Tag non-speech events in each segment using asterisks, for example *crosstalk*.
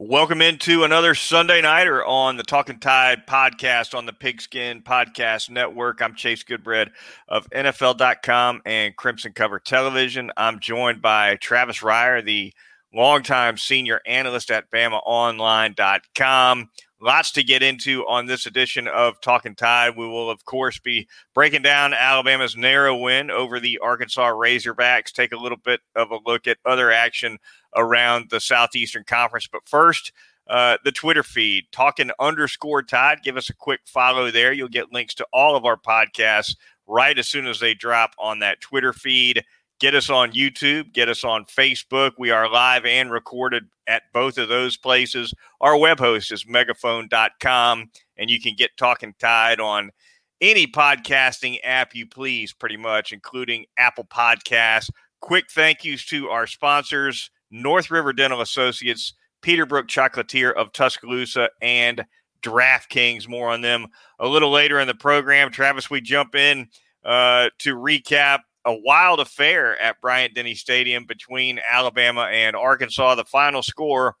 Welcome into another Sunday Nighter on the Talking Tide podcast on the Pigskin Podcast Network. I'm Chase Goodbread of NFL.com and Crimson Cover Television. I'm joined by Travis Reier, the longtime senior analyst at BamaOnline.com. Lots to get into on this edition of Talking Tide. We will, of course, be breaking down Alabama's narrow win over the Arkansas Razorbacks, take a little bit of a look at other action around the Southeastern Conference. But first, uh, the Twitter feed, talking underscore Tide. Give us a quick follow there. You'll get links to all of our podcasts right as soon as they drop on that Twitter feed. Get us on YouTube, get us on Facebook. We are live and recorded at both of those places. Our web host is megaphone.com, and you can get Talking Tide on any podcasting app you please, pretty much, including Apple Podcasts. Quick thank yous to our sponsors. North River Dental Associates, Peterbrook Chocolatier of Tuscaloosa, and DraftKings. More on them a little later in the program. Travis, we jump in uh, to recap a wild affair at Bryant Denny Stadium between Alabama and Arkansas. The final score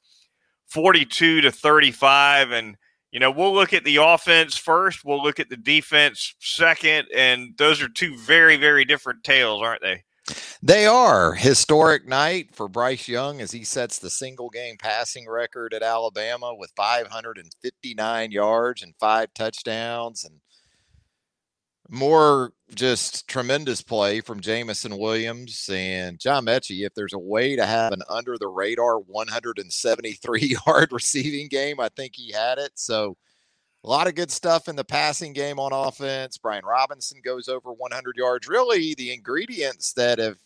42 to 35. And, you know, we'll look at the offense first, we'll look at the defense second. And those are two very, very different tales, aren't they? They are historic night for Bryce Young as he sets the single game passing record at Alabama with 559 yards and five touchdowns and more just tremendous play from Jameson Williams and John Metchie. If there's a way to have an under the radar 173 *laughs* yard receiving game, I think he had it. So a lot of good stuff in the passing game on offense. Brian Robinson goes over 100 yards. Really, the ingredients that have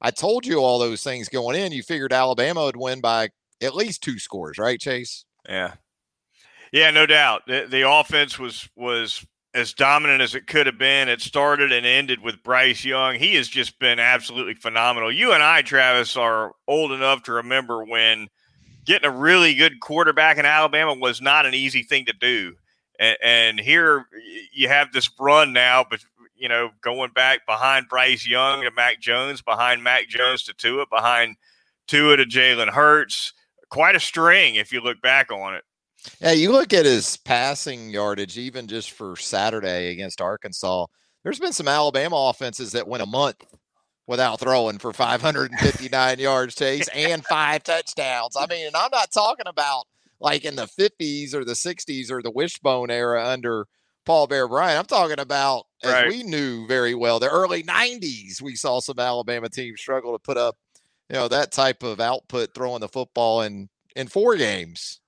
I told you all those things going in. You figured Alabama would win by at least two scores, right, Chase? Yeah, yeah, no doubt. The, the offense was was as dominant as it could have been. It started and ended with Bryce Young. He has just been absolutely phenomenal. You and I, Travis, are old enough to remember when getting a really good quarterback in Alabama was not an easy thing to do. And, and here you have this run now, but you know, going back behind Bryce Young to Mac Jones, behind Mac Jones to Tua, behind Tua to Jalen Hurts. Quite a string if you look back on it. Yeah, you look at his passing yardage, even just for Saturday against Arkansas. There's been some Alabama offenses that went a month without throwing for 559 yards, Chase, and five touchdowns. I mean, and I'm not talking about like in the 50s or the 60s or the wishbone era under Paul Bear Bryant. I'm talking about, as right. we knew very well, the early 90s, we saw some Alabama teams struggle to put up, you know, that type of output throwing the football in, in four games.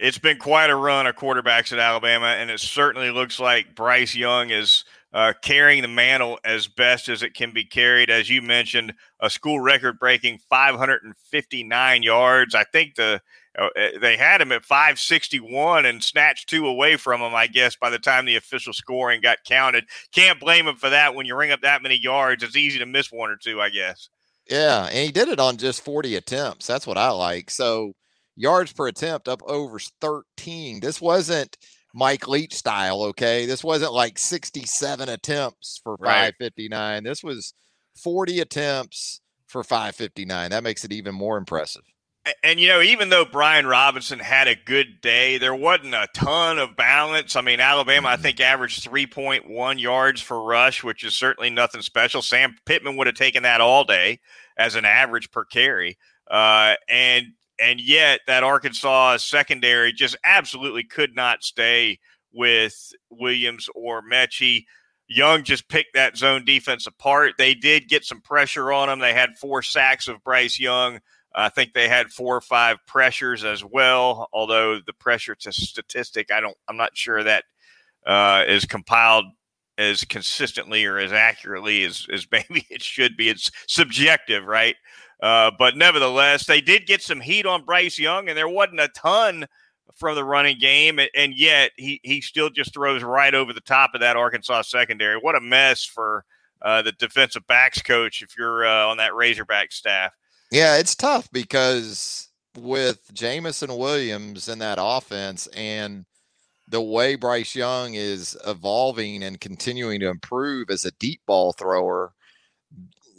It's been quite a run of quarterbacks at Alabama, and it certainly looks like Bryce Young is uh, carrying the mantle as best as it can be carried. As you mentioned, a school record breaking 559 yards. I think the uh, eh, they had him at 561 and snatched two away from him, I guess, by the time the official scoring got counted. Can't blame him for that. When you ring up that many yards, it's easy to miss one or two, I guess. Yeah, and he did it on just 40 attempts. That's what I like. So yards per attempt up over 13. This wasn't Mike Leach style, okay? This wasn't like 67 attempts for 559. Right. This was 40 attempts for 559. That makes it even more impressive. And, you know, even though Brian Robinson had a good day, there wasn't a ton of balance. I mean, Alabama, I think, averaged 3.1 yards for rush, which is certainly nothing special. Sam Pittman would have taken that all day as an average per carry. Uh, and and yet that Arkansas secondary just absolutely could not stay with Williams or Metchie. Young just picked that zone defense apart. They did get some pressure on them. They had four sacks of Bryce Young. I think they had four or five pressures as well. Although the pressure to statistic, I don't, I'm not sure that uh, is compiled as consistently or as accurately as, as *laughs* maybe it should be. It's subjective, right? Uh, but nevertheless, they did get some heat on Bryce Young, and there wasn't a ton from the running game, and yet he he still just throws right over the top of that Arkansas secondary. What a mess for uh, the defensive backs coach if you're uh, on that Razorback staff. Yeah, it's tough because with Jameson Williams in that offense and the way Bryce Young is evolving and continuing to improve as a deep ball thrower,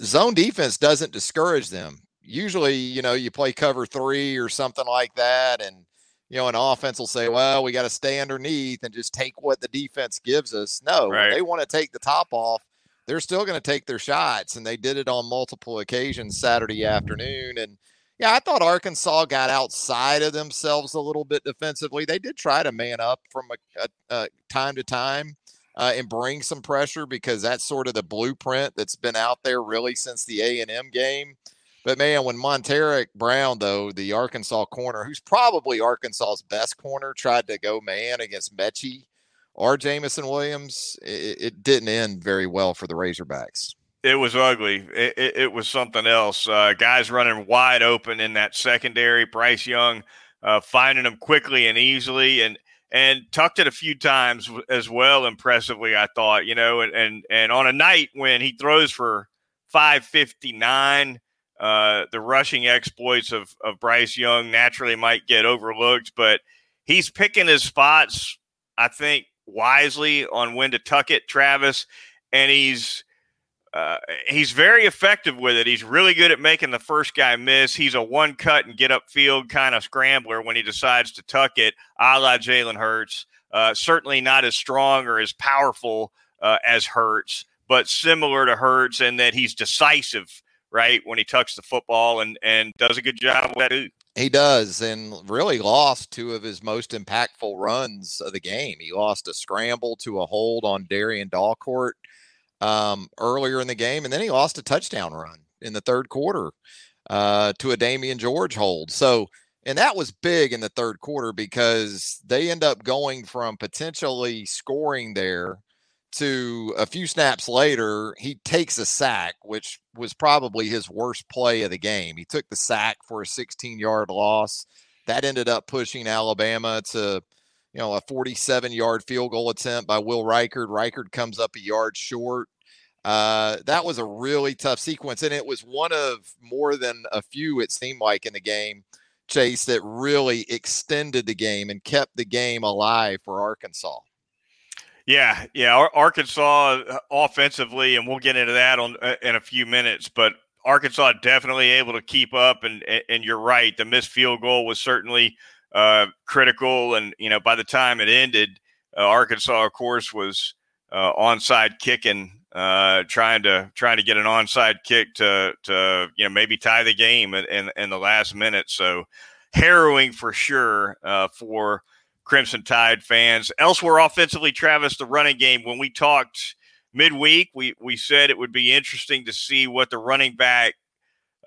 zone defense doesn't discourage them usually, you know, you play cover three or something like that, and you know, an offense will say, "Well, we got to stay underneath and just take what the defense gives us." No, right. they want to take the top off. They're still going to take their shots, and they did it on multiple occasions Saturday afternoon. And yeah, I thought Arkansas got outside of themselves a little bit defensively. They did try to man up from a, a, a time to time uh, and bring some pressure because that's sort of the blueprint that's been out there really since the A and M game. But man, when Montaric Brown, though the Arkansas corner, who's probably Arkansas's best corner, tried to go man against Metchie or Jameson Williams, it, it didn't end very well for the Razorbacks. It was ugly. It, it, it was something else. Uh, guys running wide open in that secondary. Bryce Young uh, finding them quickly and easily, and and tucked it a few times as well. Impressively, I thought. You know, and and, and on a night when he throws for five fifty nine. Uh, the rushing exploits of, of Bryce Young naturally might get overlooked, but he's picking his spots, I think, wisely on when to tuck it, Travis. And he's uh, he's very effective with it. He's really good at making the first guy miss. He's a one cut and get upfield kind of scrambler when he decides to tuck it, a la Jalen Hurts. Uh, certainly not as strong or as powerful uh, as Hurts, but similar to Hurts in that he's decisive, right, when he tucks the football and, and does a good job with that. He does, and really lost two of his most impactful runs of the game. He lost a scramble to a hold on Darian Dalcourt um, earlier in the game, and then he lost a touchdown run in the third quarter uh, to a Damieon George hold. So, and that was big in the third quarter because they end up going from potentially scoring there to a few snaps later, he takes a sack, which was probably his worst play of the game. He took the sack for a 16 yard loss. That ended up pushing Alabama to you know, a 47 yard field goal attempt by Will Reichard. Reichard comes up a yard short. Uh, that was a really tough sequence. And it was one of more than a few, it seemed like, in the game, Chase, that really extended the game and kept the game alive for Arkansas. Yeah, yeah. Arkansas uh, offensively, and we'll get into that on uh, in a few minutes. But Arkansas definitely able to keep up, and and you're right. The missed field goal was certainly uh, critical. And you know, by the time it ended, uh, Arkansas, of course, was uh, onside kicking, uh, trying to trying to get an onside kick to to you know maybe tie the game in in, in the last minute. So harrowing for sure uh, for Crimson Tide fans. Elsewhere, offensively, Travis, the running game. When we talked midweek, we we said it would be interesting to see what the running back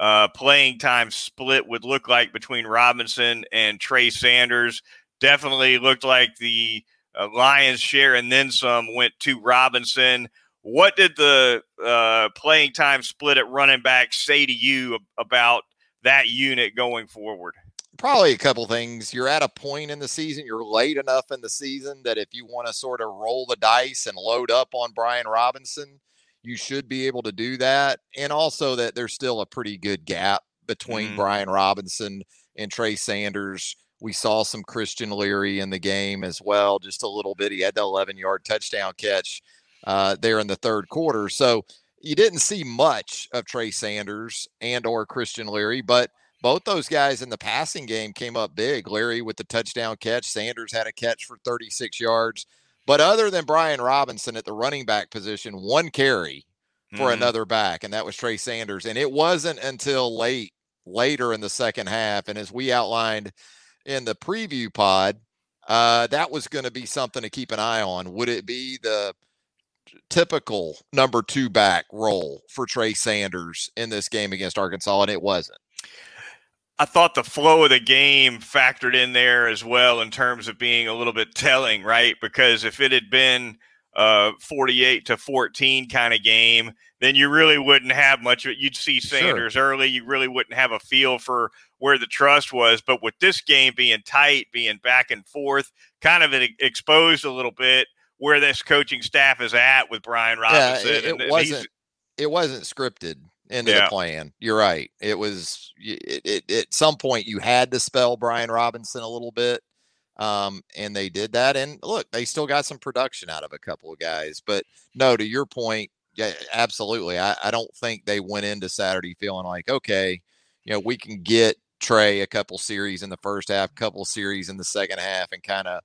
uh, playing time split would look like between Robinson and Trey Sanders. Definitely looked like the uh, Lions' share and then some went to Robinson. What did the uh, playing time split at running back say to you about that unit going forward? Probably a couple things. You're at a point in the season, you're late enough in the season that if you want to sort of roll the dice and load up on Brian Robinson, you should be able to do that. And also that there's still a pretty good gap between mm. Brian Robinson and Trey Sanders. We saw some Christian Leary in the game as well, just a little bit. He had the 11 yard touchdown catch uh, there in the third quarter. So you didn't see much of Trey Sanders and or Christian Leary, but both those guys in the passing game came up big. Leary with the touchdown catch, Sanders had a catch for 36 yards. But other than Brian Robinson at the running back position, one carry for mm-hmm. another back, and that was Trey Sanders. And it wasn't until late, later in the second half, and as we outlined in the preview pod, uh, that was going to be something to keep an eye on. Would it be the typical number two back role for Trey Sanders in this game against Arkansas? And it wasn't. I thought the flow of the game factored in there as well in terms of being a little bit telling, right? Because if it had been a 48 to 14 kind of game, then you really wouldn't have much of it. You'd see Sanders sure. early. You really wouldn't have a feel for where the trust was. But with this game being tight, being back and forth, kind of exposed a little bit where this coaching staff is at with Brian Robinson. Yeah, it, it wasn't. It wasn't scripted into yeah. the plan. You're right. It was it, it, at some point you had to spell Brian Robinson a little bit. Um, and they did that. And look, they still got some production out of a couple of guys. But no, to your point, yeah, absolutely. I, I don't think they went into Saturday feeling like, okay, you know, we can get Trey a couple series in the first half, couple series in the second half, and kind of,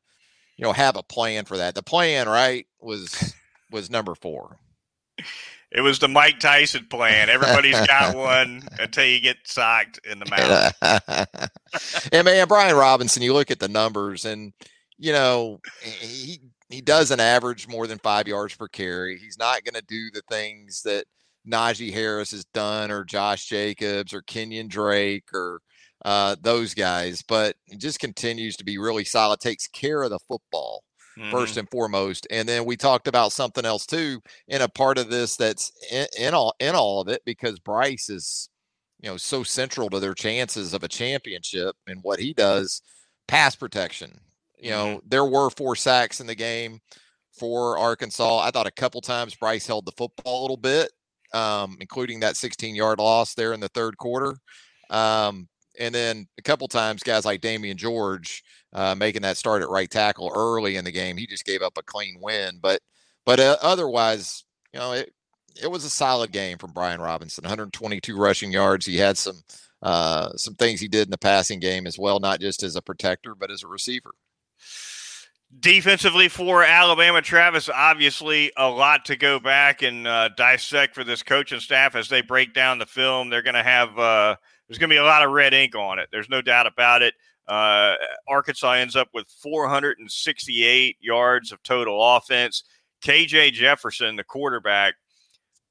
you know, have a plan for that. The plan, right, was was number four. It was the Mike Tyson plan. Everybody's got *laughs* one until you get socked in the mouth. *laughs* and man, Brian Robinson, you look at the numbers, and you know he he doesn't average more than five yards per carry. He's not going to do the things that Najee Harris has done, or Josh Jacobs, or Kenyon Drake, or uh, those guys. But just continues to be really solid. Takes care of the football mm-hmm. first and foremost. And then we talked about something else too, in a part of this that's in, in all in all of it because Bryce is, you know, so central to their chances of a championship and what he does, pass protection. You know, mm-hmm. there were four sacks in the game for Arkansas. I thought a couple times Bryce held the football a little bit, um, including that 16 yard loss there in the third quarter. Um, and then a couple times, guys like Damieon George uh, making that start at right tackle early in the game, he just gave up a clean win. But but uh, otherwise, you know, it it was a solid game from Brian Robinson. 122 rushing yards. He had some uh, some things he did in the passing game as well, not just as a protector but as a receiver. Defensively for Alabama, Travis, obviously a lot to go back and uh, dissect for this coaching staff as they break down the film. They're going to have uh, there's going to be a lot of red ink on it. There's no doubt about it. Uh, Arkansas ends up with 468 yards of total offense. KJ Jefferson, the quarterback,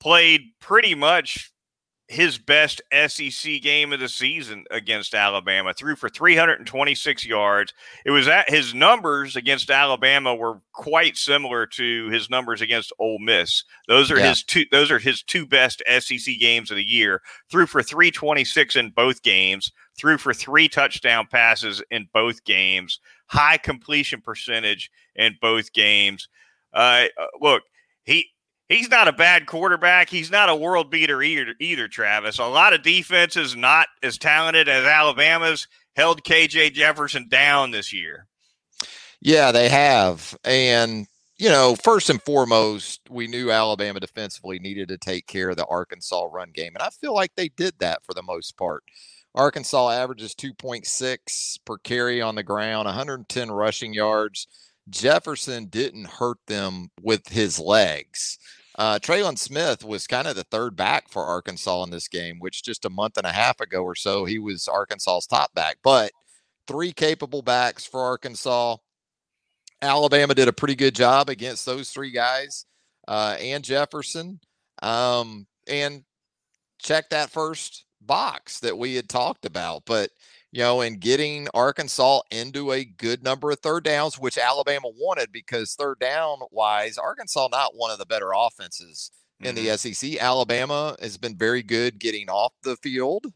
played pretty much his best SEC game of the season against Alabama. Threw for 326 yards. It was at his numbers against Alabama were quite similar to his numbers against Ole Miss. Those are yeah. his two those are his two best SEC games of the year. Threw for 326 in both games. Threw for three touchdown passes in both games. High completion percentage in both games. Uh, uh look, he he's not a bad quarterback. He's not a world beater either, either, Travis. A lot of defenses not as talented as Alabama's held KJ Jefferson down this year. Yeah, they have. And, you know, first and foremost, we knew Alabama defensively needed to take care of the Arkansas run game. And I feel like they did that for the most part. Arkansas averages 2.6 per carry on the ground, 110 rushing yards. Jefferson didn't hurt them with his legs. Uh, Trelon Smith was kind of the third back for Arkansas in this game, which just a month and a half ago or so, he was Arkansas's top back. But three capable backs for Arkansas. Alabama did a pretty good job against those three guys uh, and Jefferson. Um, and check that first box that we had talked about. But you know, and getting Arkansas into a good number of third downs, which Alabama wanted because third down wise, Arkansas not one of the better offenses in mm-hmm. the SEC. Alabama has been very good getting off the field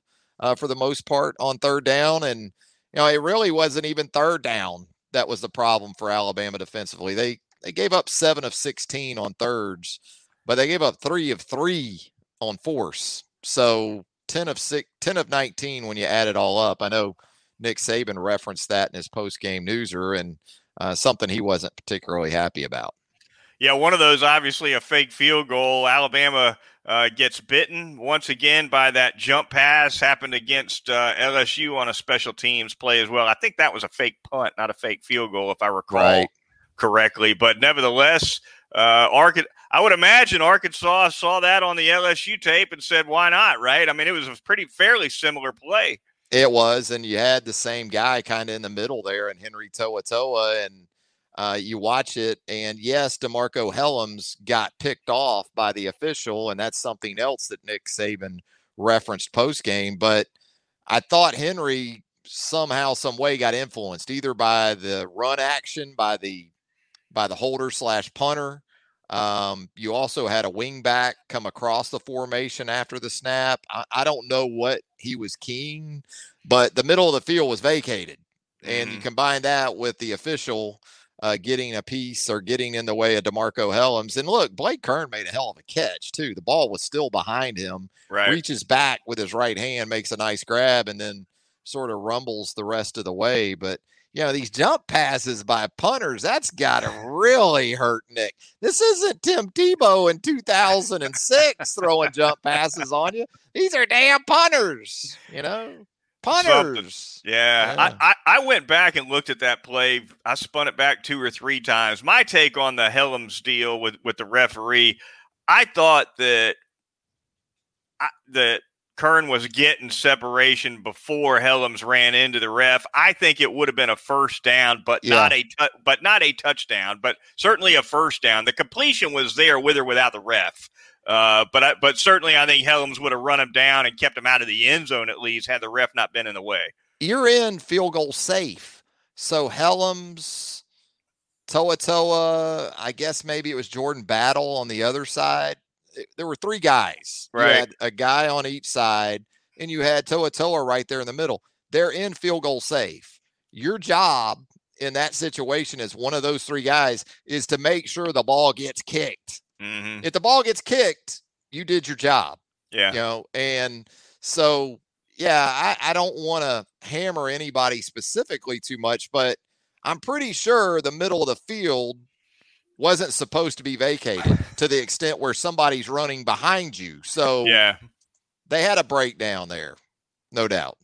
uh, for the most part on third down. And, you know, it really wasn't even third down that was the problem for Alabama defensively. They they gave up seven of 16 on thirds, but they gave up three of three on force. So 10 of six, 10 of 19 when you add it all up. I know Nick Saban referenced that in his post game newser and uh, something he wasn't particularly happy about. Yeah, one of those obviously a fake field goal. Alabama uh, gets bitten once again by that jump pass. Happened against uh, LSU on a special teams play as well. I think that was a fake punt, not a fake field goal, if I recall right. correctly. But nevertheless, uh, Arkansas. I would imagine Arkansas saw that on the LSU tape and said, "Why not?" Right? I mean, it was a pretty fairly similar play. It was, and you had the same guy kind of in the middle there, and Henry To'oTo'o, and uh, you watch it, and yes, DeMarco Hellams got picked off by the official, and that's something else that Nick Saban referenced post game. But I thought Henry somehow, some way, got influenced either by the run action by the by the holder slash punter. Um, you also had a wing back come across the formation after the snap. I, I, don't know what he was keying, but the middle of the field was vacated. And mm-hmm. you combine that with the official uh, getting a piece or getting in the way of DeMarco Hellams. And look, Blake Kern made a hell of a catch, too. The ball was still behind him, right. reaches back with his right hand, makes a nice grab, and then sort of rumbles the rest of the way. But you know, these jump passes by punters, that's got to really hurt Nick. This isn't Tim Tebow in 2006 throwing jump passes on you. These are damn punters, you know, punters. Yeah, yeah. I, I, I, went back and looked at that play. I spun it back two or three times. My take on the Hellams deal with, with the referee, I thought that I, that Kern was getting separation before Hellams ran into the ref. I think it would have been a first down, but yeah. not a but not a touchdown, but certainly a first down. The completion was there with or without the ref. Uh, but I, but certainly I think Hellams would have run him down and kept him out of the end zone at least had the ref not been in the way. You're in field goal safe. So Hellams, Toa Toa, I guess maybe it was Jordan Battle on the other side there were three guys. Right. You had a guy on each side, and you had To'oTo'o right there in the middle. They're in field goal safe. Your job in that situation as one of those three guys is to make sure the ball gets kicked. Mm-hmm. If the ball gets kicked, you did your job. Yeah. You know, and so yeah, I, I don't want to hammer anybody specifically too much, but I'm pretty sure the middle of the field wasn't supposed to be vacated to the extent where somebody's running behind you. So yeah, they had a breakdown there, no doubt.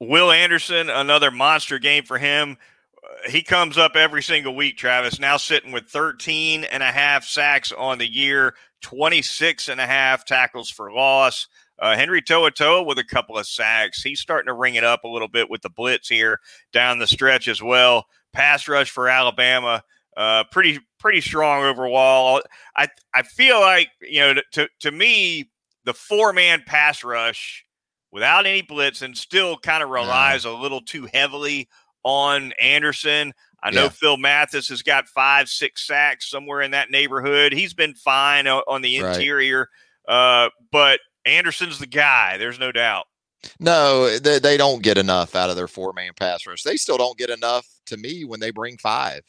Will Anderson, another monster game for him. Uh, he comes up every single week, Travis, now sitting with 13 and a half sacks on the year, 26 and a half tackles for loss. Uh, Henry To'oTo'o with a couple of sacks. He's starting to ring it up a little bit with the blitz here down the stretch as well. Pass rush for Alabama. Uh, pretty pretty strong overall. I I feel like you know to to me the four man pass rush without any blitz and still kind of relies a little too heavily on Anderson. I know yeah. Phil Mathis has got five, six sacks somewhere in that neighborhood. He's been fine on the interior, right. uh, but Anderson's the guy. There's no doubt. No, they, they don't get enough out of their four man pass rush. They still don't get enough to me when they bring five.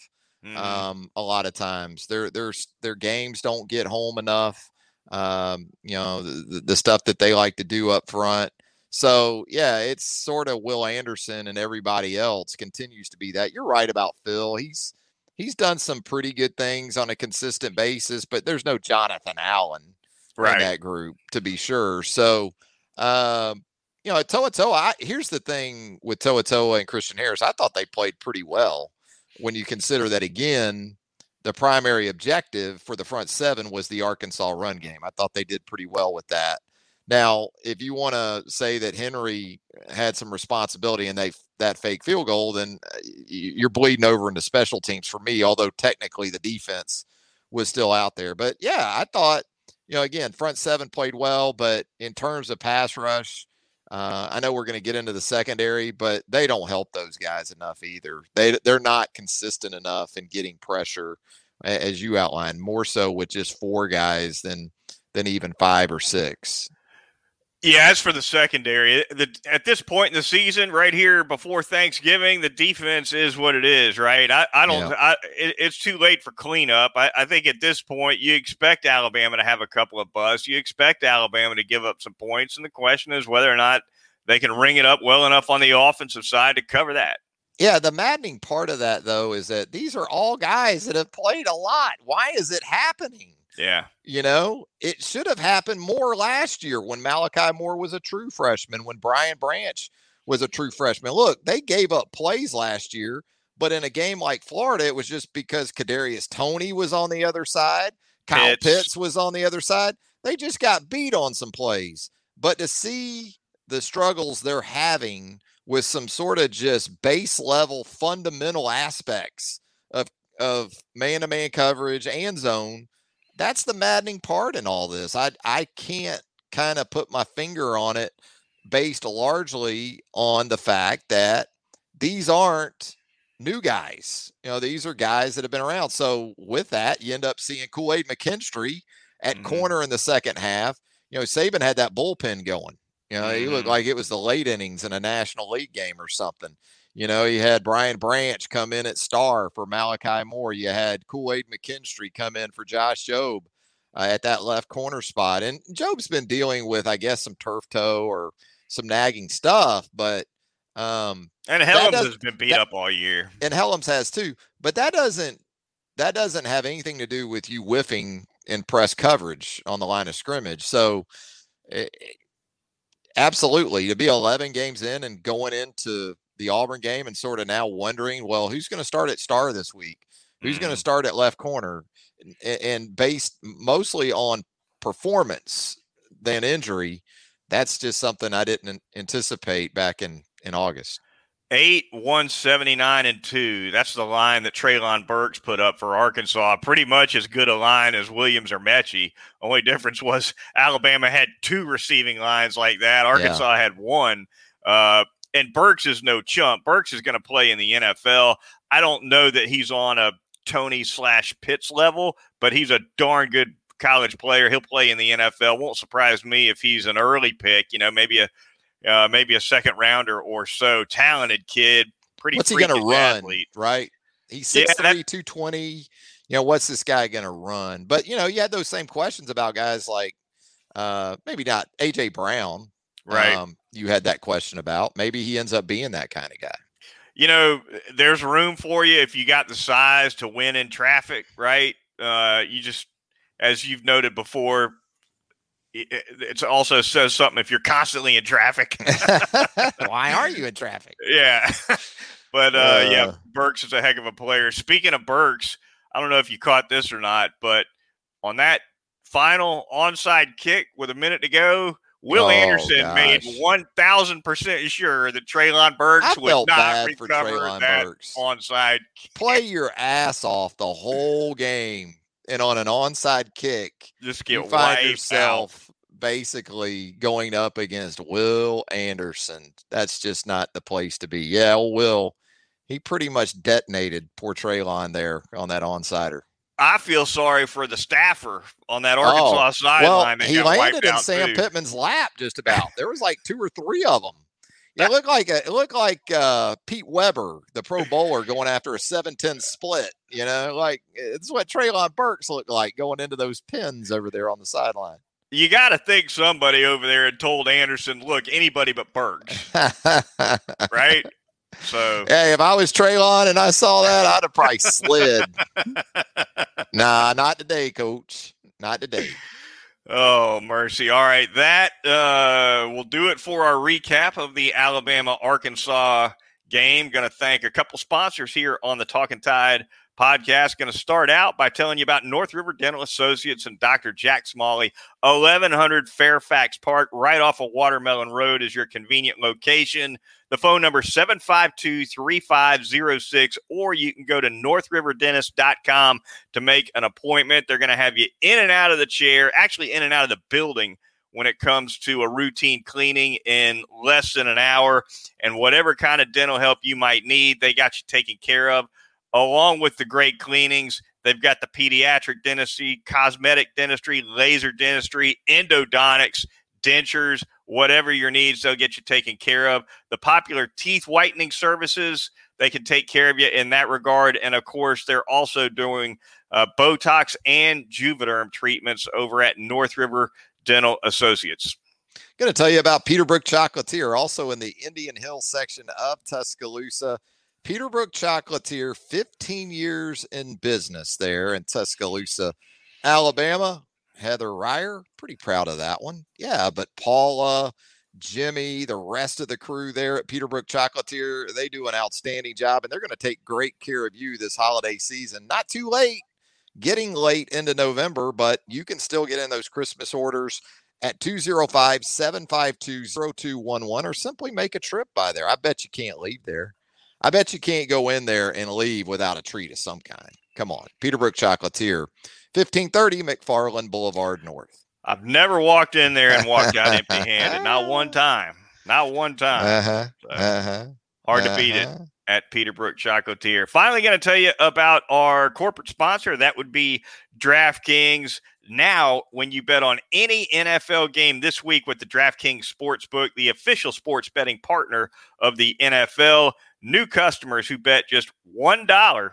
Mm-hmm. Um, a lot of times their their their games don't get home enough. Um, you know the, the stuff that they like to do up front. So yeah, it's sort of Will Anderson and everybody else continues to be that. You're right about Phil. He's he's done some pretty good things on a consistent basis, but there's no Jonathan Allen right. in that group to be sure. So um, you know, Toa I, here's the thing with To'oTo'o and Christian Harris. I thought they played pretty well when you consider that again, the primary objective for the front seven was the Arkansas run game. I thought they did pretty well with that. Now, if you want to say that Henry had some responsibility in that that fake field goal, then uh, you're bleeding over into special teams for me. Although technically the defense was still out there, but yeah, I thought you know again front seven played well, but in terms of pass rush, uh, I know we're going to get into the secondary, but they don't help those guys enough either. They they're not consistent enough in getting pressure, as you outlined, more so with just four guys than than even five or six. Yeah, as for the secondary, the, at this point in the season, right here before Thanksgiving, the defense is what it is, right? I, I don't, yeah. I, it, it's too late for cleanup. I, I, think at this point, you expect Alabama to have a couple of busts. You expect Alabama to give up some points. And the question is whether or not they can ring it up well enough on the offensive side to cover that. Yeah, the maddening part of that, though, is that these are all guys that have played a lot. Why is it happening? Yeah. You know, it should have happened more last year when Malachi Moore was a true freshman, when Brian Branch was a true freshman. Look, they gave up plays last year, but in a game like Florida, it was just because Kadarius Toney was on the other side, Kyle Pitts. Pitts was on the other side. They just got beat on some plays. But to see the struggles they're having with some sort of just base level fundamental aspects of of man to man coverage and zone that's the maddening part in all this. I I can't kind of put my finger on it based largely on the fact that these aren't new guys. You know, these are guys that have been around. So with that, you end up seeing Kool-Aid McKinstry at mm-hmm. corner in the second half. You know, Saban had that bullpen going. You know, mm-hmm. he looked mm-hmm. like it was the late innings in a National League game or something. You know, you had Brian Branch come in at star for Malachi Moore. You had Kool Aid McKinstry come in for Josh Jobe uh, at that left corner spot. And Jobe's been dealing with, I guess, some turf toe or some nagging stuff, but Um, and Hellams has been beat that, up all year, and Hellams has too. But that doesn't that doesn't have anything to do with you whiffing in press coverage on the line of scrimmage. So, it, eh, absolutely, to be 11 games in and going into the Auburn game and sort of now wondering, well, who's going to start at star this week? Who's mm-hmm. going to start at left corner? And, and based mostly on performance than injury, that's just something I didn't anticipate back in in August. Eight, one seventy nine, and two. That's the line that Treylon Burks put up for Arkansas. Pretty much as good a line as Williams or Metchie. Only difference was Alabama had two receiving lines like that. Arkansas yeah. had one. Uh, and Burks is no chump. Burks is going to play in the NFL. I don't know that he's on a Toney slash Pitts level, but he's a darn good college player. He'll play in the NFL. Won't surprise me if he's an early pick. You know, maybe a uh, maybe a second rounder or so. Talented kid, pretty. What's he going to run? Athlete. Right, he's six yeah, three, two twenty. You know, what's this guy going to run? But you know, you had those same questions about guys like uh, maybe not AJ Brown. Right. Um, you had that question about. Maybe he ends up being that kind of guy. You know, there's room for you if you got the size to win in traffic, right? Uh, you just, as you've noted before, it also says something if you're constantly in traffic. *laughs* Why are you in traffic? *laughs* Yeah. *laughs* but uh, uh, yeah, Burks is a heck of a player. Speaking of Burks, I don't know if you caught this or not, but on that final onside kick with a minute to go, Will oh, Anderson gosh. made one thousand percent sure that Treylon Burks would not recover that Burks. onside. Kick. Play your ass off the whole game and on an onside kick, just get you find yourself out. basically going up against Will Anderson. That's just not the place to be. Yeah, Will, he pretty much detonated poor Treylon there on that onsider. I feel sorry for the staffer on that Arkansas oh, sideline. Well, he landed in Sam too. Pittman's lap just about. There was like two or three of them. It *laughs* looked like a, it looked like uh, Pete Weber, the Pro Bowler, going after a 7-10 split. You know, like it's what Treylon Burks looked like going into those pins over there on the sideline. You got to think somebody over there had told Anderson, "Look, anybody but Burks, *laughs* right?" So, hey, if I was Treylon and I saw that, I'd have probably slid. *laughs* nah, not today, Coach. Not today. Oh, mercy. All right. That uh, will do it for our recap of the Alabama Arkansas game. Going to thank a couple sponsors here on the Talking Tide podcast. Going to start out by telling you about North River Dental Associates and Dr. Jack Smalley. 1100 Fairfax Park, right off of Watermelon Road, is your convenient location. The phone number 752-3506 or you can go to northriverdentist.com to make an appointment. They're going to have you in and out of the chair, actually in and out of the building when it comes to a routine cleaning in less than an hour and whatever kind of dental help you might need, they got you taken care of. Along with the great cleanings, they've got the pediatric dentistry, cosmetic dentistry, laser dentistry, endodontics, dentures, whatever your needs, they'll get you taken care of. The popular teeth whitening services, they can take care of you in that regard. And of course, they're also doing uh, Botox and Juvederm treatments over at North River Dental Associates. Going to tell you about Peterbrook Chocolatier, also in the Indian Hill section of Tuscaloosa. Peterbrook Chocolatier, 15 years in business there in Tuscaloosa, Alabama. Heather Ryer, pretty proud of that one. Yeah, but Paula, Jimmy, the rest of the crew there at Peterbrook Chocolatier, they do an outstanding job and they're going to take great care of you this holiday season. Not too late, getting late into November, but you can still get in those Christmas orders at 205 752 0211 or simply make a trip by there. I bet you can't leave there. I bet you can't go in there and leave without a treat of some kind. Come on, Peterbrook Chocolatier, 1530 McFarland Boulevard North. I've never walked in there and walked out empty handed. Not one *laughs* time. Not one time. Uh-huh. So uh-huh. Hard uh-huh. to beat it uh-huh. At Peterbrook Chocolatier. Finally, going to tell you about our corporate sponsor. That would be DraftKings. Now, when you bet on any NFL game this week with the DraftKings Sportsbook, the official sports betting partner of the NFL, new customers who bet just $1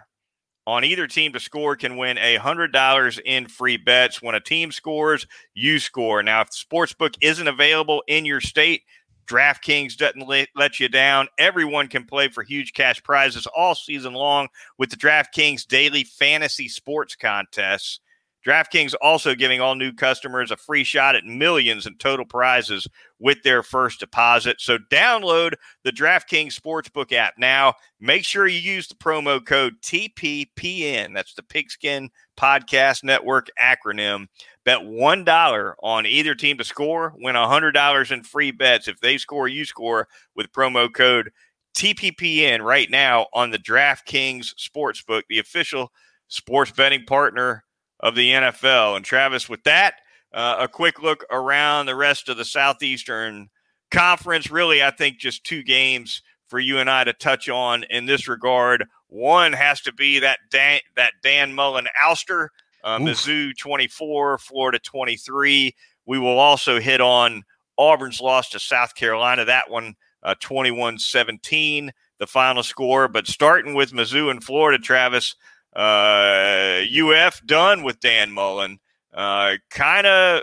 on either team to score can win a $100 in free bets. When a team scores, you score. Now, if the sports book isn't available in your state, DraftKings doesn't let, you down. Everyone can play for huge cash prizes all season long with the DraftKings daily fantasy sports contests. DraftKings also giving all new customers a free shot at millions in total prizes with their first deposit. So download the DraftKings Sportsbook app now. Make sure you use the promo code TPPN. That's the Pigskin Podcast Network acronym. Bet $1 on either team to score, win $100 in free bets. If they score, you score with promo code TPPN right now on the DraftKings Sportsbook, the official sports betting partner of the NFL. And Travis, with that, uh, a quick look around the rest of the Southeastern Conference. Really, I think just two games for you and I to touch on in this regard. One has to be that Dan, that Dan Mullen ouster, uh, Mizzou 24, Florida 23. We will also hit on Auburn's loss to South Carolina. That one, uh, 21 17, the final score. But starting with Mizzou and Florida, Travis, uh, UF done with Dan Mullen. Uh, kind of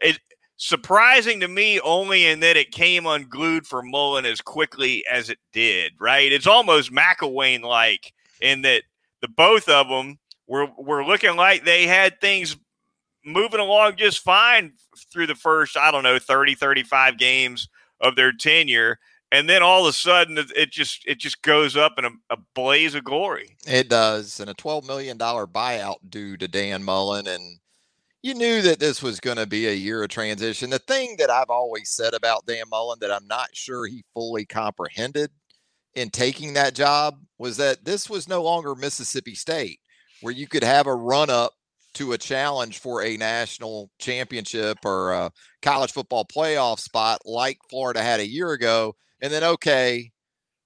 it surprising to me only in that it came unglued for Mullen as quickly as it did. Right? It's almost McElwain like in that the both of them were were looking like they had things moving along just fine through the first I don't know 30 35 games of their tenure and then all of a sudden it just it just goes up in a, a, blaze of glory. It does, and a twelve million dollar buyout due to Dan Mullen, and you knew that this was going to be a year of transition. The thing that I've always said about Dan Mullen that I'm not sure he fully comprehended in taking that job was that this was no longer Mississippi State, where you could have a run up to a challenge for a national championship or a college football playoff spot like Florida had a year ago and then okay,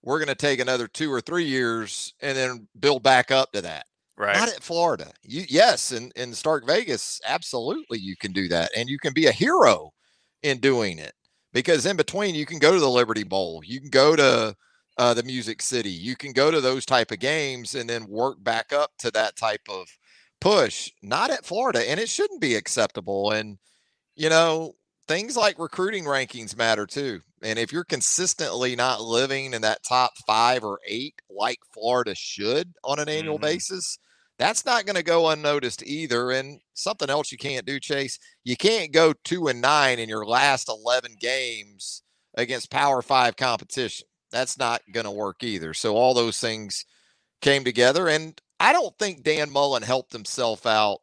we're going to take another two or three years and then build back up to that. Right. Not at Florida. You yes, in, in Stark Vegas, absolutely you can do that. And you can be a hero in doing it. Because in between you can go to the Liberty Bowl, you can go to uh, the Music City, you can go to those type of games and then work back up to that type of push. Not at Florida. And it shouldn't be acceptable. And you know, things like recruiting rankings matter too. And if you're consistently not living in that top five or eight, like Florida should on an annual mm-hmm. basis, that's not going to go unnoticed either. And something else you can't do, Chase, you can't go two and nine in your last 11 games against Power Five competition. That's not going to work either. So all those things came together. And I don't think Dan Mullen helped himself out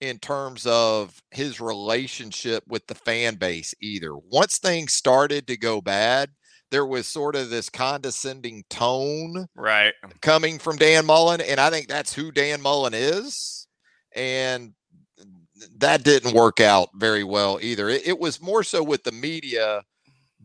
in terms of his relationship with the fan base either. Once things started to go bad, there was sort of this condescending tone right coming from Dan Mullen and I think that's who Dan Mullen is and that didn't work out very well either. It, it was more so with the media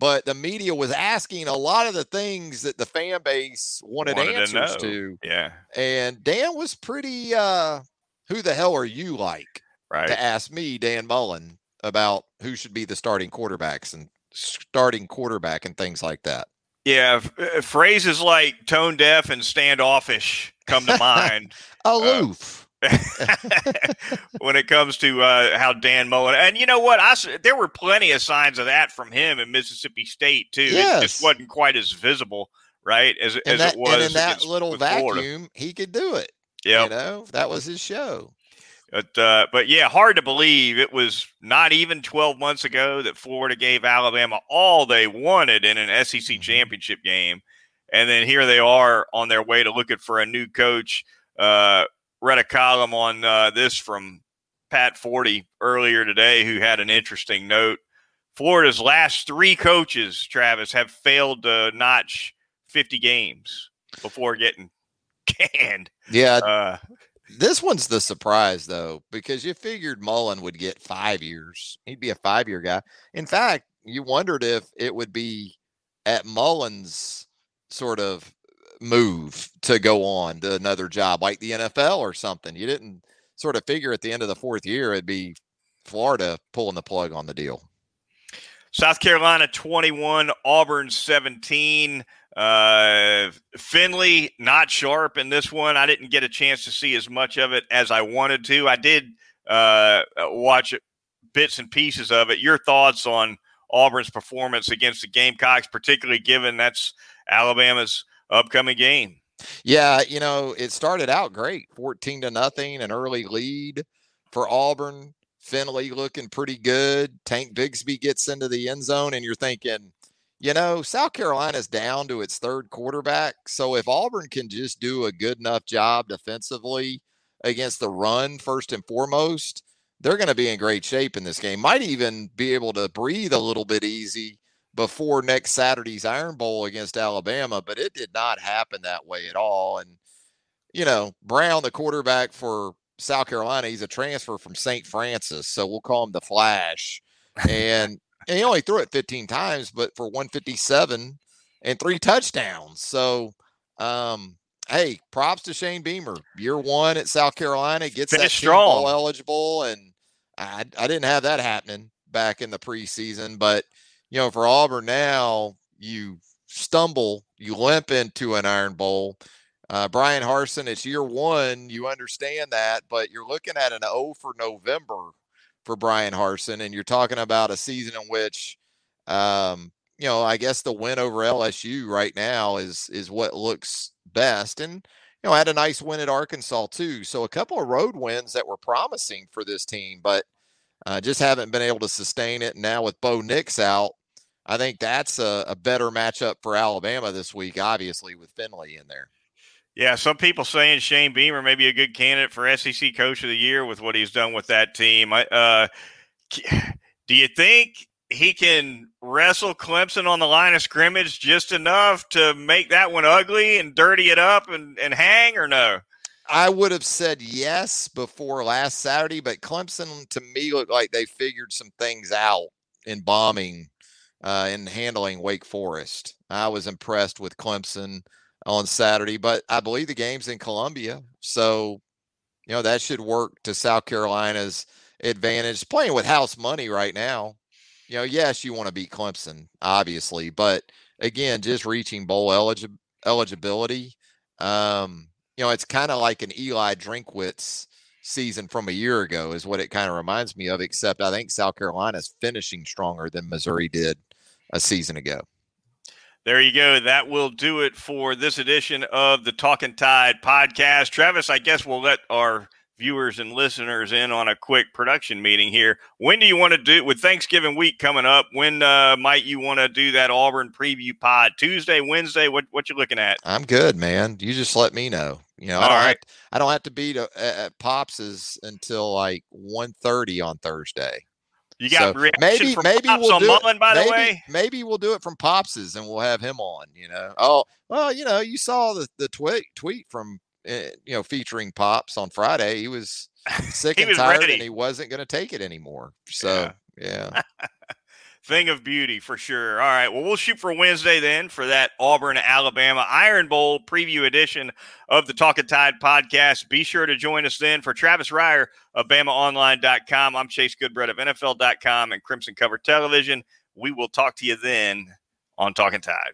but the media was asking a lot of the things that the fan base wanted, wanted answers to, to, Yeah. And Dan was pretty uh who the hell are you like right. to ask me, Dan Mullen, about who should be the starting quarterbacks and starting quarterback and things like that? Yeah, uh, phrases like tone deaf and standoffish come to *laughs* mind. Aloof. Uh, *laughs* when it comes to uh, how Dan Mullen and you know what I there were plenty of signs of that from him in Mississippi State too. Yes. It just wasn't quite as visible, right? As, as that, it was. And in that little vacuum, Florida. he could do it. Yeah, you know that was his show. But uh, but yeah, hard to believe it was not even 12 months ago that Florida gave Alabama all they wanted in an SEC mm-hmm. championship game, and then here they are on their way to looking for a new coach. Uh, read a column on uh, this from Pat Forde earlier today, who had an interesting note. Florida's last three coaches, Travis, have failed to notch 50 games before getting *laughs* canned. Yeah. Uh, this one's the surprise though, because you figured Mullen would get five years. He'd be a five year guy. In fact, you wondered if it would be at Mullen's sort of move to go on to another job like the NFL or something. You didn't sort of figure at the end of the fourth year it'd be Florida pulling the plug on the deal. South Carolina 21, Auburn 17. Uh, Finley not sharp in this one. I didn't get a chance to see as much of it as I wanted to. I did uh, watch bits and pieces of it. Your thoughts on Auburn's performance against the Gamecocks, particularly given that's Alabama's upcoming game. Yeah, you know, it started out great 14 to nothing, an early lead for Auburn. Finley looking pretty good. Tank Bigsby gets into the end zone, and you're thinking, you know, South Carolina's down to its third quarterback. So if Auburn can just do a good enough job defensively against the run, first and foremost, they're going to be in great shape in this game. Might even be able to breathe a little bit easy before next Saturday's Iron Bowl against Alabama, but it did not happen that way at all. And, you know, Brown, the quarterback for South Carolina. He's a transfer from St. Francis, so we'll call him the Flash. And, and *laughs* he only threw it 15 times, but for 157 and three touchdowns. So, um, hey, props to Shane Beamer. Year one at South Carolina gets Finish that strong. eligible, and I, I didn't have that happening back in the preseason. But you know, for Auburn now, you stumble, you limp into an Iron Bowl. Uh, Bryan Harsin, it's year one. You understand that, but you're looking at an O for November for Bryan Harsin, and you're talking about a season in which, um, you know, I guess the win over LSU right now is is what looks best, and you know, had a nice win at Arkansas too. So a couple of road wins that were promising for this team, but uh, just haven't been able to sustain it. Now with Bo Nix out, I think that's a, a better matchup for Alabama this week. Obviously, with Finley in there. Yeah, some people saying Shane Beamer may be a good candidate for SEC Coach of the Year with what he's done with that team. Uh, *sighs* do you think he can wrestle Clemson on the line of scrimmage just enough to make that one ugly and dirty it up and, and hang, or no? I would have said yes before last Saturday, but Clemson to me looked like they figured some things out in bombing uh, and handling Wake Forest. I was impressed with Clemson on Saturday, but I believe the game's in Columbia. So, you know, that should work to South Carolina's advantage. Playing with house money right now, you know, yes, you want to beat Clemson, obviously, but again, just reaching bowl eligi- eligibility, um, you know, it's kind of like an Eli Drinkwitz season from a year ago, is what it kind of reminds me of, except I think South Carolina's finishing stronger than Missouri did a season ago. There you go. That will do it for this edition of the Talking Tide podcast. Travis, I guess we'll let our viewers and listeners in on a quick production meeting here. When do you want to do with Thanksgiving week coming up? When uh, might you want to do that Auburn preview pod? Tuesday, Wednesday? What what you looking at? I'm good, man. You just let me know. You know, I don't, right. have, I don't have to be to, at Pops's until like 1.30 on Thursday. You got so maybe maybe Pops we'll do Mullen, it. by maybe, the way. Maybe we'll do it from Pops's and we'll have him on. You know. Oh well, you know, you saw the the tweet tweet from uh, you know featuring Pops on Friday. He was *laughs* sick he and was tired ready. and he wasn't going to take it anymore. So yeah. yeah. *laughs* thing of beauty for sure. All right. Well, we'll shoot for Wednesday then for that Auburn, Alabama Iron Bowl preview edition of the Talking Tide podcast. Be sure to join us then for Travis Reier of BamaOnline.com. I'm Chase Goodbread of NFL.com and Crimson Cover Television. We will talk to you then on Talking Tide.